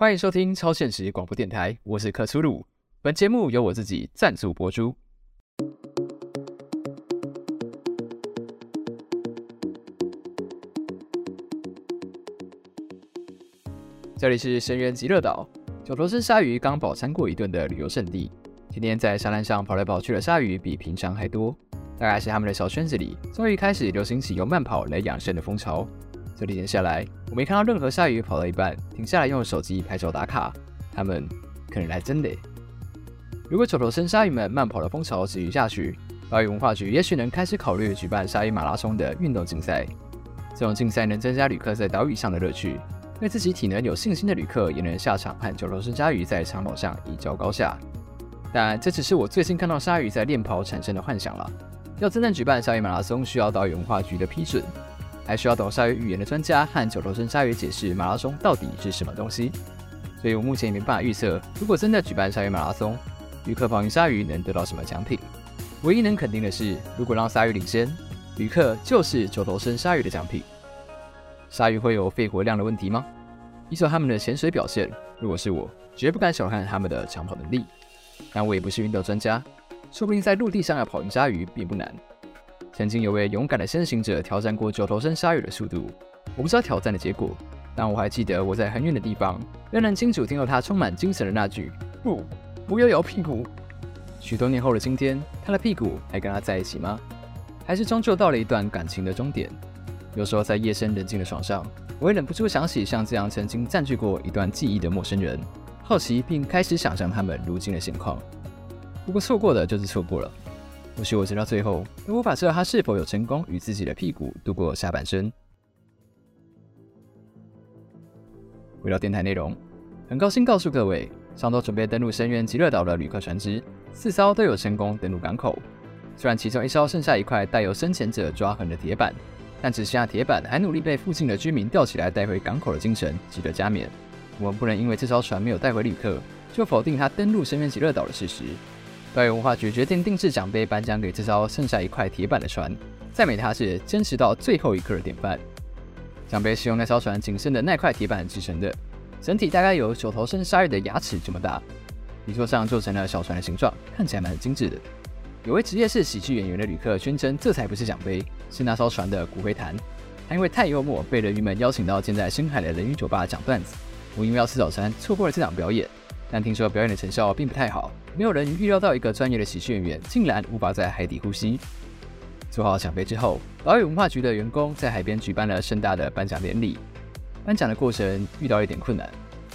欢迎收听超现实广播电台，我是克苏鲁。本节目由我自己赞助播出。这里是深渊极乐岛，九头身鲨鱼刚饱餐过一顿的旅游胜地。今天在沙滩上跑来跑去的鲨鱼比平常还多，大概是他们的小圈子里终于开始流行起用慢跑来养生的风潮。这几天下来，我没看到任何鲨鱼跑到一半停下来用手机拍照打卡。他们可能来真的。如果九头身鲨鱼们慢跑的风潮持续下去，岛屿文化局也许能开始考虑举办鲨鱼马拉松的运动竞赛。这种竞赛能增加旅客在岛屿上的乐趣，对自己体能有信心的旅客也能下场和九头身鲨鱼在长跑上一较高下。但这只是我最近看到鲨鱼在练跑产生的幻想了。要真正举办鲨鱼马拉松，需要岛屿文化局的批准。还需要懂鲨鱼语言的专家和九头身鲨鱼解释马拉松到底是什么东西，所以我目前也没办法预测，如果真的举办鲨鱼马拉松，旅客跑赢鲨鱼能得到什么奖品。唯一能肯定的是，如果让鲨鱼领先，旅客就是九头身鲨鱼的奖品。鲨鱼会有肺活量的问题吗？依照他们的潜水表现，如果是我，绝不敢小看他们的长跑能力。但我也不是运动专家，说不定在陆地上要跑赢鲨鱼并不难。曾经有位勇敢的先行者挑战过九头身鲨鱼的速度，我不知道挑战的结果，但我还记得我在很远的地方仍然清楚听到他充满精神的那句：“不，不要摇屁股。”许多年后的今天，他的屁股还跟他在一起吗？还是终究到了一段感情的终点？有时候在夜深人静的床上，我也忍不住想起像这样曾经占据过一段记忆的陌生人，好奇并开始想象他们如今的现况。不过错过的就是错过了。或许我直到最后都无法知道他是否有成功与自己的屁股度过下半生。回到电台内容，很高兴告诉各位，上周准备登陆深渊极乐岛的旅客船只，四艘都有成功登陆港口。虽然其中一艘剩下一块带有深潜者抓痕的铁板，但只剩下铁板还努力被附近的居民吊起来带回港口的精神值得嘉勉。我们不能因为这艘船没有带回旅客，就否定它登陆深渊极乐岛的事实。导演文化局决定定制奖杯颁奖给这艘剩下一块铁板的船，赞美它是坚持到最后一刻的典范。奖杯是用那艘船仅剩的那块铁板制成的，整体大概有九头身鲨鱼的牙齿这么大，底座上做成了小船的形状，看起来蛮精致的。有位职业是喜剧演员的旅客宣称，这才不是奖杯，是那艘船的骨灰坛。他因为太幽默，被人鱼们邀请到建在深海的人鱼酒吧讲段子。我因为要吃早餐，错过了这场表演。但听说表演的成效并不太好，没有人预料到一个专业的喜剧演员竟然无法在海底呼吸。做好奖杯之后，岛屿文化局的员工在海边举办了盛大的颁奖典礼。颁奖的过程遇到一点困难，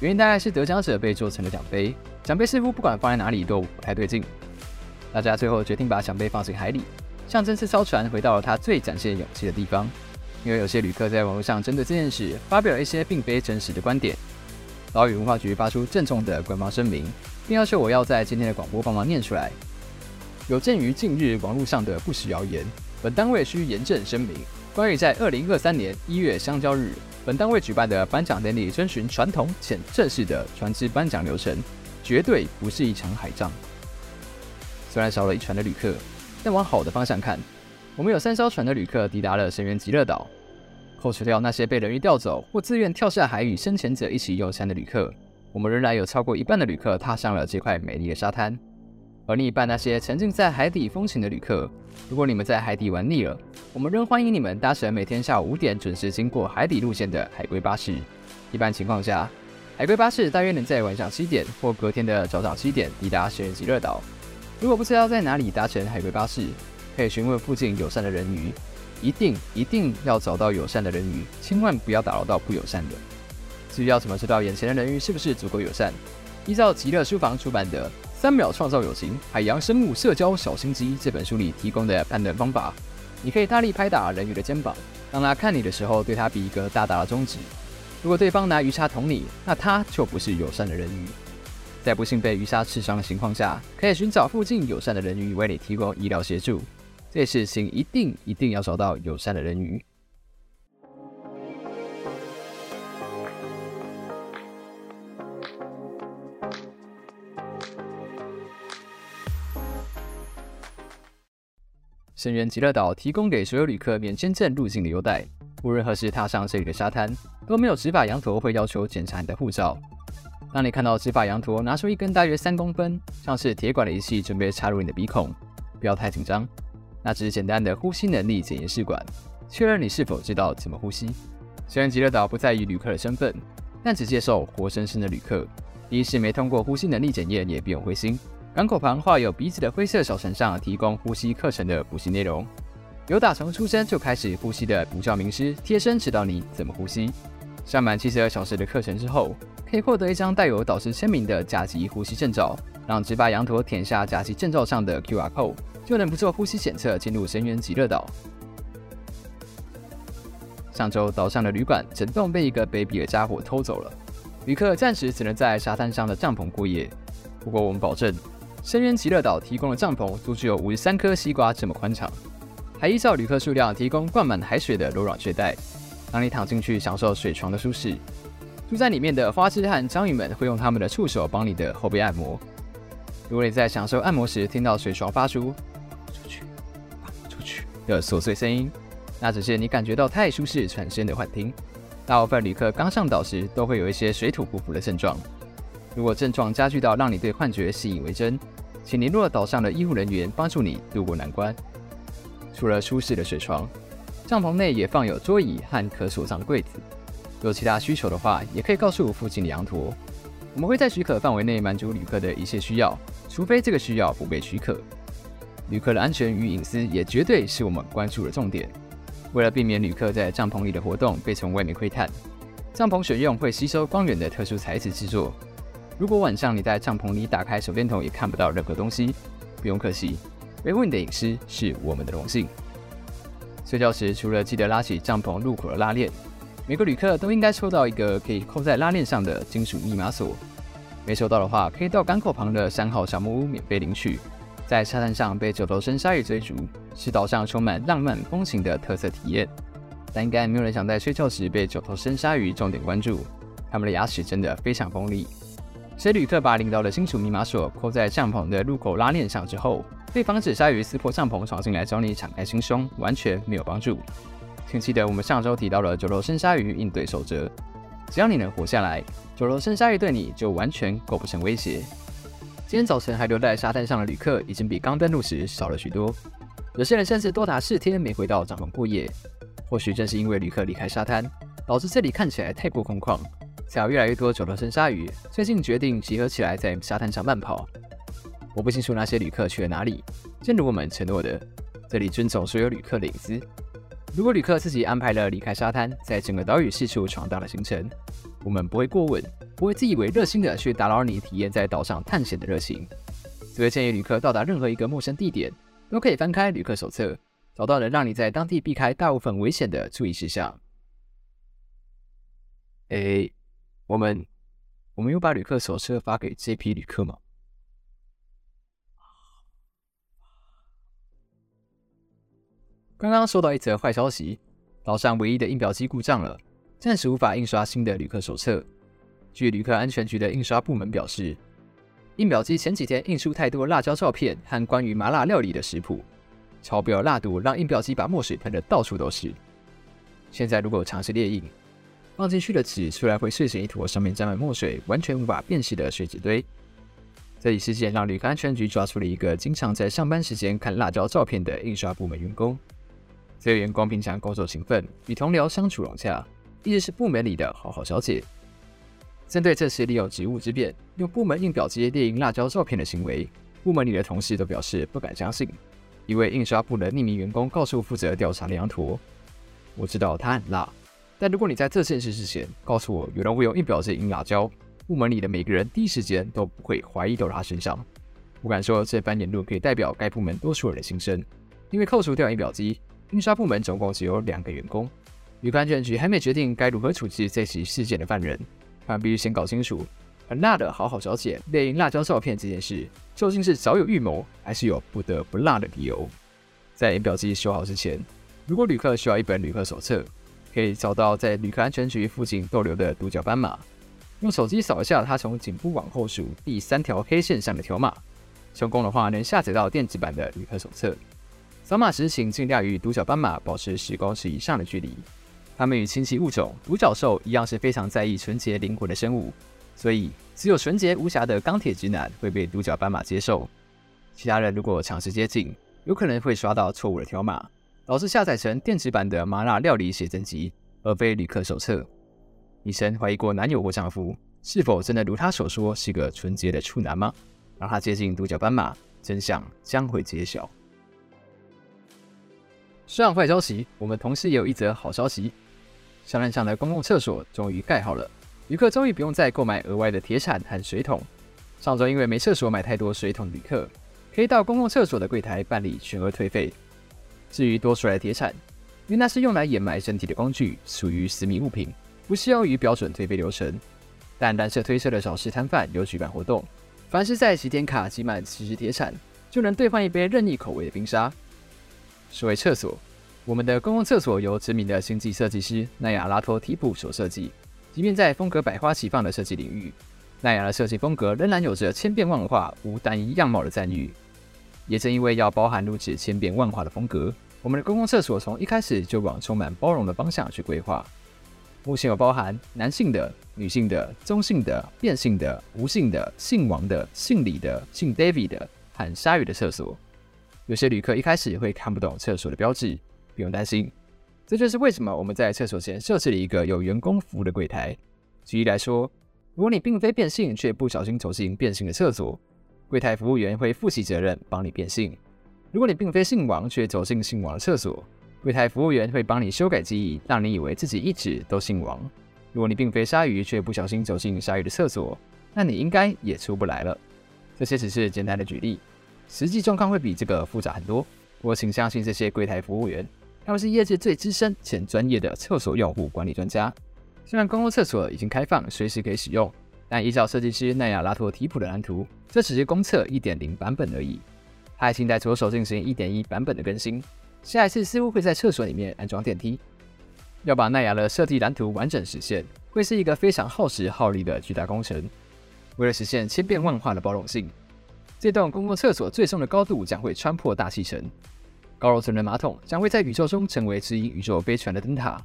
原因大概是得奖者被做成了奖杯，奖杯似乎不管放在哪里都不太对劲。大家最后决定把奖杯放进海里，象征是艘船回到了它最展现勇气的地方。因为有些旅客在网络上针对这件事发表了一些并非真实的观点。岛屿文化局发出郑重的官方声明，并要求我要在今天的广播帮忙念出来。有鉴于近日网络上的不实谣言，本单位需严正声明：关于在二零二三年一月香蕉日，本单位举办的颁奖典礼遵循传统且正式的船只颁奖流程，绝对不是一场海葬。虽然少了一船的旅客，但往好的方向看，我们有三艘船的旅客抵达了深渊极乐岛。扣除掉那些被人鱼钓走或自愿跳下海与深潜者一起游山的旅客，我们仍然有超过一半的旅客踏上了这块美丽的沙滩。而另一半那些沉浸在海底风情的旅客，如果你们在海底玩腻了，我们仍欢迎你们搭乘每天下午五点准时经过海底路线的海龟巴士。一般情况下，海龟巴士大约能在晚上七点或隔天的早上七点抵达深渊极乐岛。如果不知道在哪里搭乘海龟巴士，可以询问附近友善的人鱼。一定一定要找到友善的人鱼，千万不要打扰到不友善的。至于要怎么知道眼前的人鱼是不是足够友善，依照极乐书房出版的《三秒创造友情：海洋生物社交小心机》这本书里提供的判断方法，你可以大力拍打人鱼的肩膀，当他看你的时候，对他比一个大大的中指。如果对方拿鱼叉捅你，那他就不是友善的人鱼。在不幸被鱼叉刺伤的情况下，可以寻找附近友善的人鱼为你提供医疗协助。这次请一定一定要找到友善的人鱼。深渊极乐岛提供给所有旅客免签证入境的优待，无论何时踏上这里的沙滩，都没有执法羊驼会要求检查你的护照。当你看到执法羊驼拿出一根大约三公分、像是铁管的仪器，准备插入你的鼻孔，不要太紧张，那只是简单的呼吸能力检验试管，确认你是否知道怎么呼吸。虽然极乐岛不在意旅客的身份，但只接受活生生的旅客。即使没通过呼吸能力检验，也不用灰心。港口旁画有鼻子的灰色小船上提供呼吸课程的补习内容，有打从出生就开始呼吸的补教名师贴身指导你怎么呼吸。上满七十二小时的课程之后，可以获得一张带有导师签名的甲级呼吸证照，让执法羊驼舔下甲级证照上的 QR code，就能不做呼吸检测进入深渊极乐岛。上周岛上的旅馆整栋被一个卑鄙的家伙偷走了，旅客暂时只能在沙滩上的帐篷过夜。不过我们保证，深渊极乐岛提供的帐篷足足有五十三颗西瓜这么宽敞，还依照旅客数量提供灌满海水的柔软睡袋，让你躺进去享受水床的舒适。住在里面的花枝和章鱼们会用他们的触手帮你的后背按摩。如果你在享受按摩时听到水床发出“，”的琐碎声音，那只是你感觉到太舒适产生的幻听。大部分旅客刚上岛时都会有一些水土不服的症状。如果症状加剧到让你对幻觉信以为真，请联络岛上的医护人员帮助你渡过难关。除了舒适的水床，帐篷内也放有桌椅和可锁上的柜子。有其他需求的话，也可以告诉附近的羊驼，我们会在许可范围内满足旅客的一切需要，除非这个需要不被许可。旅客的安全与隐私也绝对是我们关注的重点。为了避免旅客在帐篷里的活动被从外面窥探，帐篷选用会吸收光源的特殊材质制作。如果晚上你在帐篷里打开手电筒也看不到任何东西，不用客气，维护你的隐私是我们的荣幸。睡觉时除了记得拉起帐篷入口的拉链。每个旅客都应该收到一个可以扣在拉链上的金属密码锁，没收到的话，可以到港口旁的三号小木屋免费领取。在沙滩上被九头身鲨鱼追逐，是岛上充满浪漫风情的特色体验。但应该没有人想在睡觉时被九头身鲨鱼重点关注，它们的牙齿真的非常锋利。所以旅客把领到的金属密码锁扣在帐篷的入口拉链上之后，对防止鲨鱼撕破帐篷闯进来找你敞开心胸，完全没有帮助。请记得，我们上周提到了九头身鲨鱼应对守则。只要你能活下来，九头身鲨鱼对你就完全构不成威胁。今天早晨还留在沙滩上的旅客，已经比刚登陆时少了许多。有些人甚至多达四天没回到帐篷过夜。或许正是因为旅客离开沙滩，导致这里看起来太过空旷，才有越来越多九头身鲨鱼最近决定集合起来在沙滩上慢跑。我不清楚那些旅客去了哪里。正如我们承诺的，这里尊重所有旅客的隐私。如果旅客自己安排了离开沙滩，在整个岛屿四处闯荡的行程，我们不会过问，不会自以为热心的去打扰你体验在岛上探险的热情。所以建议旅客到达任何一个陌生地点，都可以翻开旅客手册，找到能让你在当地避开大部分危险的注意事项。诶，我们我们有把旅客手册发给这批旅客吗？刚刚收到一则坏消息，岛上唯一的印表机故障了，暂时无法印刷新的旅客手册。据旅客安全局的印刷部门表示，印表机前几天印出太多辣椒照片和关于麻辣料理的食谱，超标辣度让印表机把墨水喷得到处都是。现在如果尝试列印，放进去的纸出来会碎成一坨，上面沾满墨水，完全无法辨识的碎纸堆。这一事件让旅客安全局抓出了一个经常在上班时间看辣椒照片的印刷部门员工。这员工平常工作勤奋，与同僚相处融洽，一直是部门里的好好小姐。针对这次利用职务之便用部门印表机列印辣椒照片的行为，部门里的同事都表示不敢相信。一位印刷部的匿名员工告诉负责调查的羊驼：“我知道它很辣，但如果你在这件事之前告诉我有人会用印表机印辣椒，部门里的每个人第一时间都不会怀疑到他身上。我敢说，这番言论可以代表该部门多数人的心声，因为扣除掉印表机。”印刷部门总共只有两个员工，旅客安全局还没决定该如何处置这起事件的犯人，但必须先搞清楚，很辣的好好小姐列印辣椒照片这件事，究竟是早有预谋，还是有不得不辣的理由？在仪表机修好之前，如果旅客需要一本旅客手册，可以找到在旅客安全局附近逗留的独角斑马，用手机扫一下它从颈部往后数第三条黑线上的条码，成功的话能下载到电子版的旅客手册。扫码时，请尽量与独角斑马保持十公尺以上的距离。他们与亲戚物种独角兽一样，是非常在意纯洁灵魂的生物，所以只有纯洁无瑕的钢铁直男会被独角斑马接受。其他人如果尝试接近，有可能会刷到错误的条码，导致下载成电子版的麻辣料理写真集，而非旅客手册。女生怀疑过男友或丈夫是否真的如她所说是个纯洁的处男吗？让她接近独角斑马，真相将会揭晓。虽然坏消息，我们同时也有一则好消息：商站上的公共厕所终于盖好了，旅客终于不用再购买额外的铁铲和水桶。上周因为没厕所买太多水桶旅客，可以到公共厕所的柜台办理全额退费。至于多出来的铁铲，因为那是用来掩埋身体的工具，属于私密物品，不适用于标准退费流程。但蓝色推车的小吃摊贩有举办活动，凡是在集点卡集满七十铁铲，就能兑换一杯任意口味的冰沙。说回厕所，我们的公共厕所由知名的星际设计师奈亚拉托提普所设计。即便在风格百花齐放的设计领域，奈亚的设计风格仍然有着千变万化、无单一样貌的赞誉。也正因为要包含如此千变万化的风格，我们的公共厕所从一开始就往充满包容的方向去规划。目前有包含男性的、女性的、中性的、变性的、无性的、姓王的、姓李的、姓 David 的和鲨鱼的厕所。有些旅客一开始会看不懂厕所的标志，不用担心，这就是为什么我们在厕所前设置了一个有员工服务的柜台。举例来说，如果你并非变性却不小心走进变性的厕所，柜台服务员会负起责任帮你变性。如果你并非姓王却走进姓王的厕所，柜台服务员会帮你修改记忆，让你以为自己一直都姓王。如果你并非鲨鱼却不小心走进鲨鱼的厕所，那你应该也出不来了。这些只是简单的举例，实际状况会比这个复杂很多。我请相信这些柜台服务员，他们是业界最资深且专业的厕所用户管理专家。虽然公共厕所已经开放，随时可以使用。但依照设计师奈亚拉托提普的蓝图，这只是公厕1.0版本而已。他还在着手进行1.1版本的更新，下一次似乎会在厕所里面安装电梯。要把奈亚的设计蓝图完整实现，会是一个非常耗时耗力的巨大工程。为了实现千变万化的包容性，这栋公共厕所最终的高度将会穿破大气层，高楼层的马桶将会在宇宙中成为指引宇宙飞船的灯塔。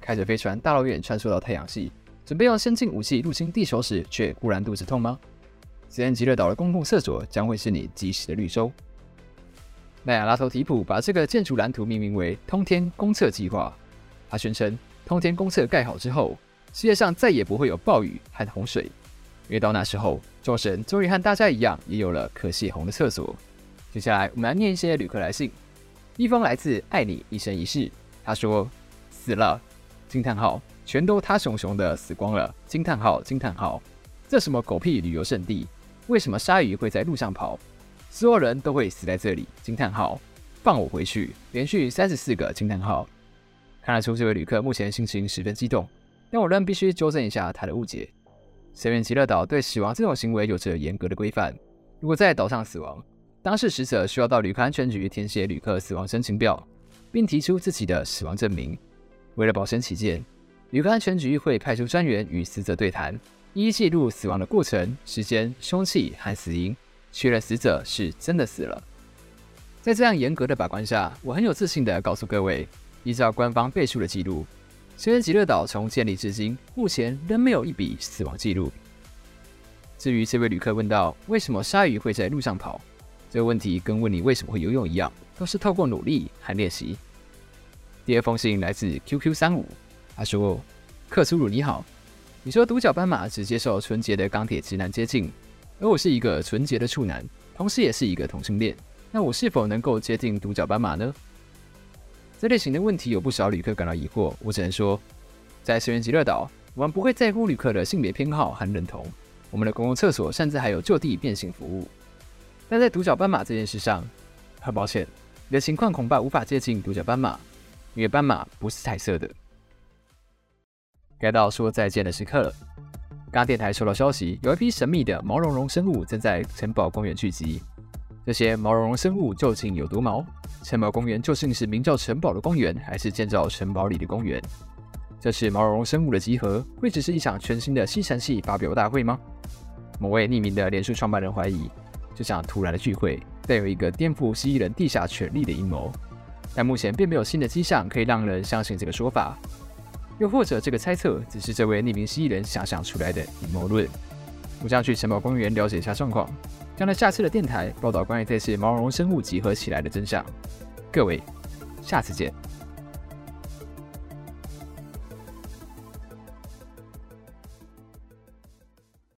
开着飞船大老远穿梭到太阳系。准备用先进武器入侵地球时，却忽然肚子痛吗？此前极乐岛的公共厕所将会是你及时的绿洲。奈亚拉托提普把这个建筑蓝图命名为“通天公厕计划”。他宣称，通天公厕盖好之后，世界上再也不会有暴雨和洪水，因为到那时候，众神终于和大家一样，也有了可泄洪的厕所。接下来，我们来念一些旅客来信。一封来自爱你一生一世，他说：“死了！”惊叹号。全都他熊熊的死光了！惊叹号！惊叹号！这什么狗屁旅游胜地？为什么鲨鱼会在路上跑？所有人都会死在这里！惊叹号！放我回去！连续三十四个惊叹号！看得出这位旅客目前心情十分激动，但我仍必须纠正一下他的误解。深渊极乐岛对死亡这种行为有着严格的规范。如果在岛上死亡，当事死者需要到旅客安全局填写旅客死亡申请表，并提出自己的死亡证明。为了保险起见，旅客安全局会派出专员与死者对谈，一一记录死亡的过程、时间、凶器和死因，确认死者是真的死了。在这样严格的把关下，我很有自信地告诉各位，依照官方背书的记录，虽然极乐岛从建立至今，目前仍没有一笔死亡记录。至于这位旅客问到为什么鲨鱼会在路上跑，这个问题跟问你为什么会游泳一样，都是透过努力和练习。第二封信来自 QQ 三五。他说：“克苏鲁你好，你说独角斑马只接受纯洁的钢铁直男接近，而我是一个纯洁的处男，同时也是一个同性恋，那我是否能够接近独角斑马呢？”这类型的问题有不少旅客感到疑惑，我只能说，在深渊极乐岛，我们不会在乎旅客的性别偏好和认同，我们的公共厕所甚至还有就地变性服务。但在独角斑马这件事上，很抱歉，你的情况恐怕无法接近独角斑马，因为斑马不是彩色的。该到说再见的时刻了。刚电台收到消息，有一批神秘的毛茸茸生物正在城堡公园聚集。这些毛茸茸生物究竟有多毛？城堡公园究竟是名叫城堡的公园，还是建造城堡里的公园？这次毛茸茸生物的集合，会只是一场全新的吸尘器发表大会吗？某位匿名的脸书创办人怀疑，这场突然的聚会带有一个颠覆蜥蜴人地下权力的阴谋，但目前并没有新的迹象可以让人相信这个说法。又或者，这个猜测只是这位匿名蜥蜴人想象出来的阴谋论。我将去城堡公园了解一下状况，将在下次的电台报道关于这次毛茸茸生物集合起来的真相。各位，下次见。